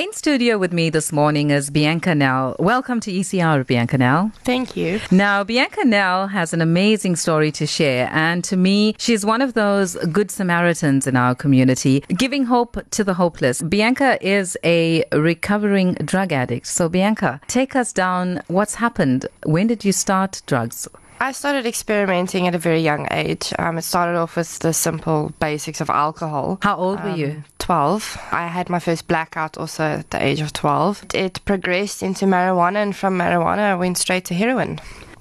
In studio with me this morning is Bianca Nell. Welcome to ECR, Bianca Nell. Thank you. Now, Bianca Nell has an amazing story to share, and to me, she's one of those good Samaritans in our community, giving hope to the hopeless. Bianca is a recovering drug addict. So, Bianca, take us down what's happened. When did you start drugs? I started experimenting at a very young age. Um, it started off with the simple basics of alcohol. How old were you? Um, 12. I had my first blackout also at the age of 12. It progressed into marijuana, and from marijuana, I went straight to heroin.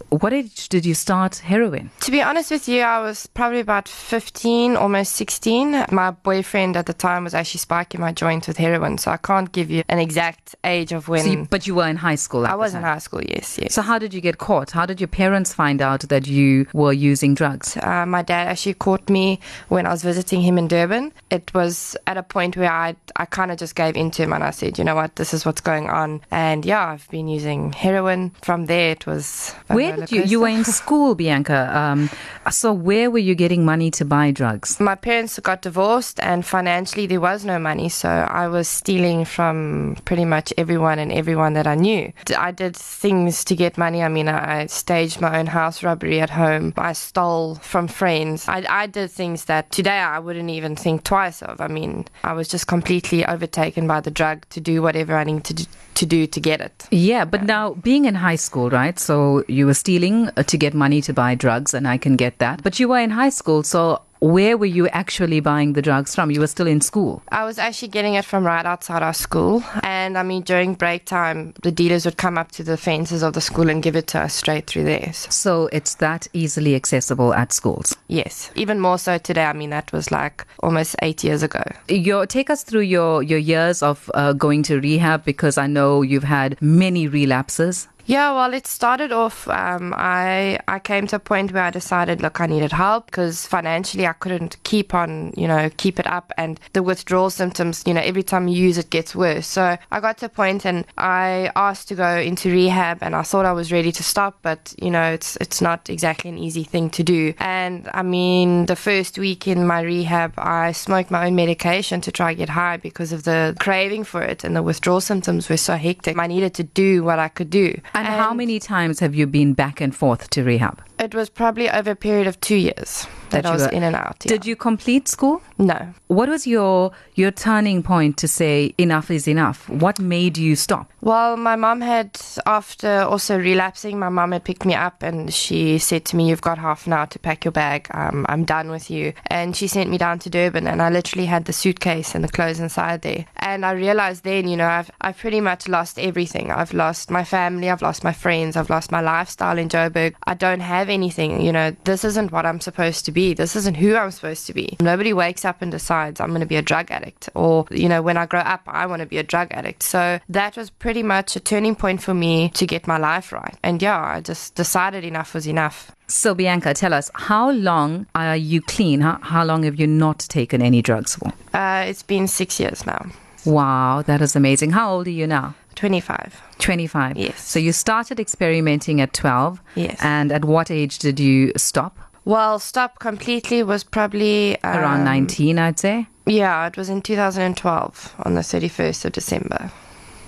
What age did you start heroin? To be honest with you, I was probably about 15, almost 16. My boyfriend at the time was actually spiking my joint with heroin, so I can't give you an exact age of when. So you, but you were in high school. I was in high school, yes, yes. So how did you get caught? How did your parents find out that you were using drugs? Uh, my dad actually caught me when I was visiting him in Durban. It was at a point where I I kind of just gave into him and I said, you know what, this is what's going on. And yeah, I've been using heroin. From there, it was. Where you? You were in school, Bianca. Um, so where were you getting money to buy drugs? My parents got divorced, and financially there was no money, so I was stealing from pretty much everyone and everyone that I knew. I did things to get money. I mean, I staged my own house robbery at home. I stole from friends. I, I did things that today I wouldn't even think twice of. I mean, I was just completely overtaken by the drug to do whatever I needed to do to do to get it. Yeah, but now being in high school, right? So you were stealing uh, to get money to buy drugs, and I can get that. But you were in high school, so where were you actually buying the drugs from? You were still in school. I was actually getting it from right outside our school. And I mean, during break time, the dealers would come up to the fences of the school and give it to us straight through there. So it's that easily accessible at schools? Yes. Even more so today. I mean, that was like almost eight years ago. Your, take us through your, your years of uh, going to rehab because I know you've had many relapses. Yeah, well, it started off. Um, I I came to a point where I decided, look, I needed help because financially I couldn't keep on, you know, keep it up, and the withdrawal symptoms, you know, every time you use it gets worse. So I got to a point, and I asked to go into rehab, and I thought I was ready to stop, but you know, it's it's not exactly an easy thing to do. And I mean, the first week in my rehab, I smoked my own medication to try to get high because of the craving for it, and the withdrawal symptoms were so hectic. I needed to do what I could do. And, and how many times have you been back and forth to rehab? It was probably over a period of two years that, that I was were, in and out. Yeah. Did you complete school? No. What was your your turning point to say enough is enough? What made you stop? Well, my mom had after also relapsing, my mom had picked me up and she said to me, "You've got half an hour to pack your bag. Um, I'm done with you." And she sent me down to Durban, and I literally had the suitcase and the clothes inside there. And I realized then, you know, I've I've pretty much lost everything. I've lost my family, I've lost my friends, I've lost my lifestyle in Joburg. I don't have anything. You know, this isn't what I'm supposed to be. This isn't who I'm supposed to be. Nobody wakes up and decides I'm going to be a drug addict, or you know, when I grow up, I want to be a drug addict. So that was pretty much a turning point for me to get my life right. And yeah, I just decided enough was enough. So, Bianca, tell us, how long are you clean? How, how long have you not taken any drugs for? Uh, it's been six years now. Wow, that is amazing. How old are you now? 25. 25. Yes. So you started experimenting at 12. Yes. And at what age did you stop? Well, stop completely was probably um, around 19, I'd say. Yeah, it was in 2012 on the 31st of December.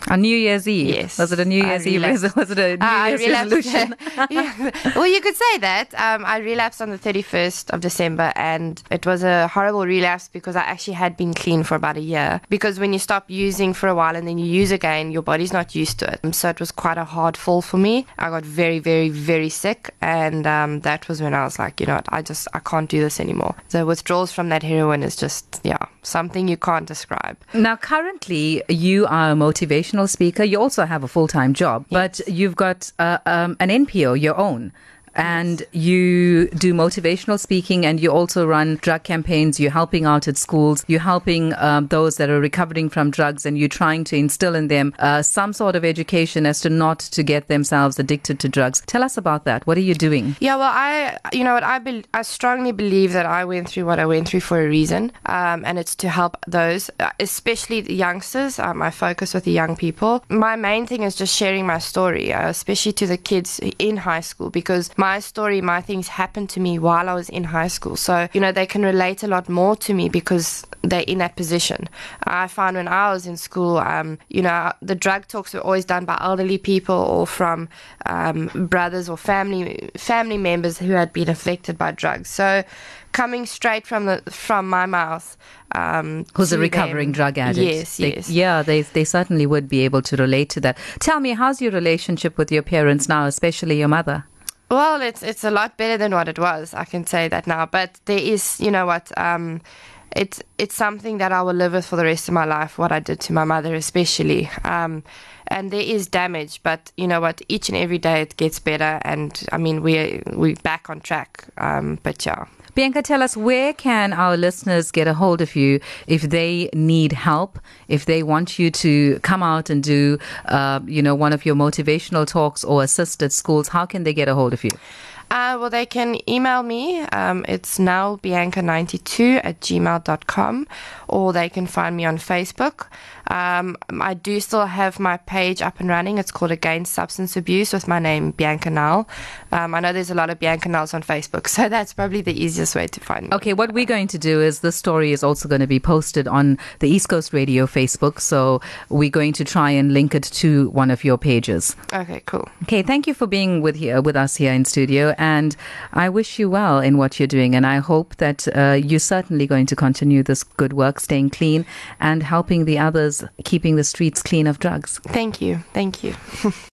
On New Year's Eve? Yes. Was it a New Year's Eve? Was it a New uh, Year's resolution? yeah. Well, you could say that. Um, I relapsed on the 31st of December and it was a horrible relapse because I actually had been clean for about a year. Because when you stop using for a while and then you use again, your body's not used to it. So it was quite a hard fall for me. I got very, very, very sick. And um, that was when I was like, you know what, I just, I can't do this anymore. The withdrawals from that heroin is just, yeah, something you can't describe. Now, currently, you are a motivational speaker. You also have a full time job, yes. but you've got uh, um, an NPO, your own and you do motivational speaking and you also run drug campaigns. You're helping out at schools. You're helping um, those that are recovering from drugs and you're trying to instill in them uh, some sort of education as to not to get themselves addicted to drugs. Tell us about that. What are you doing? Yeah well i you know what? I be- i strongly believe that i went through what i went through for a reason um, and it's to help those uh, especially the youngsters um, i focus with the young people. My main thing is just sharing my story uh, especially to the kids in high school because my story, my things happened to me while I was in high school. So, you know, they can relate a lot more to me because they're in that position. I found when I was in school, um, you know, the drug talks were always done by elderly people or from um, brothers or family family members who had been affected by drugs. So, coming straight from the from my mouth, um, who's a recovering them- drug addict? Yes, They- yes. yeah, they they certainly would be able to relate to that. Tell me, how's your relationship with your parents now, especially your mother? Well, it's it's a lot better than what it was. I can say that now. But there is, you know what? Um, it's it's something that I will live with for the rest of my life. What I did to my mother, especially. Um, and there is damage, but you know what? Each and every day it gets better, and I mean we we back on track. Um, but yeah. Bianca, tell us where can our listeners get a hold of you if they need help, if they want you to come out and do, uh, you know, one of your motivational talks or assist at schools. How can they get a hold of you? Uh, well, they can email me. Um, it's nowbianca92 at gmail.com, or they can find me on Facebook. Um, I do still have my page up and running. It's called Against Substance Abuse with my name, Bianca Nal. Um, I know there's a lot of Bianca Nals on Facebook, so that's probably the easiest way to find me. Okay, what we're going to do is this story is also going to be posted on the East Coast Radio Facebook. So we're going to try and link it to one of your pages. Okay, cool. Okay, thank you for being with here with us here in studio, and I wish you well in what you're doing. And I hope that uh, you're certainly going to continue this good work, staying clean and helping the others, keeping the streets clean of drugs. Thank you. Thank you.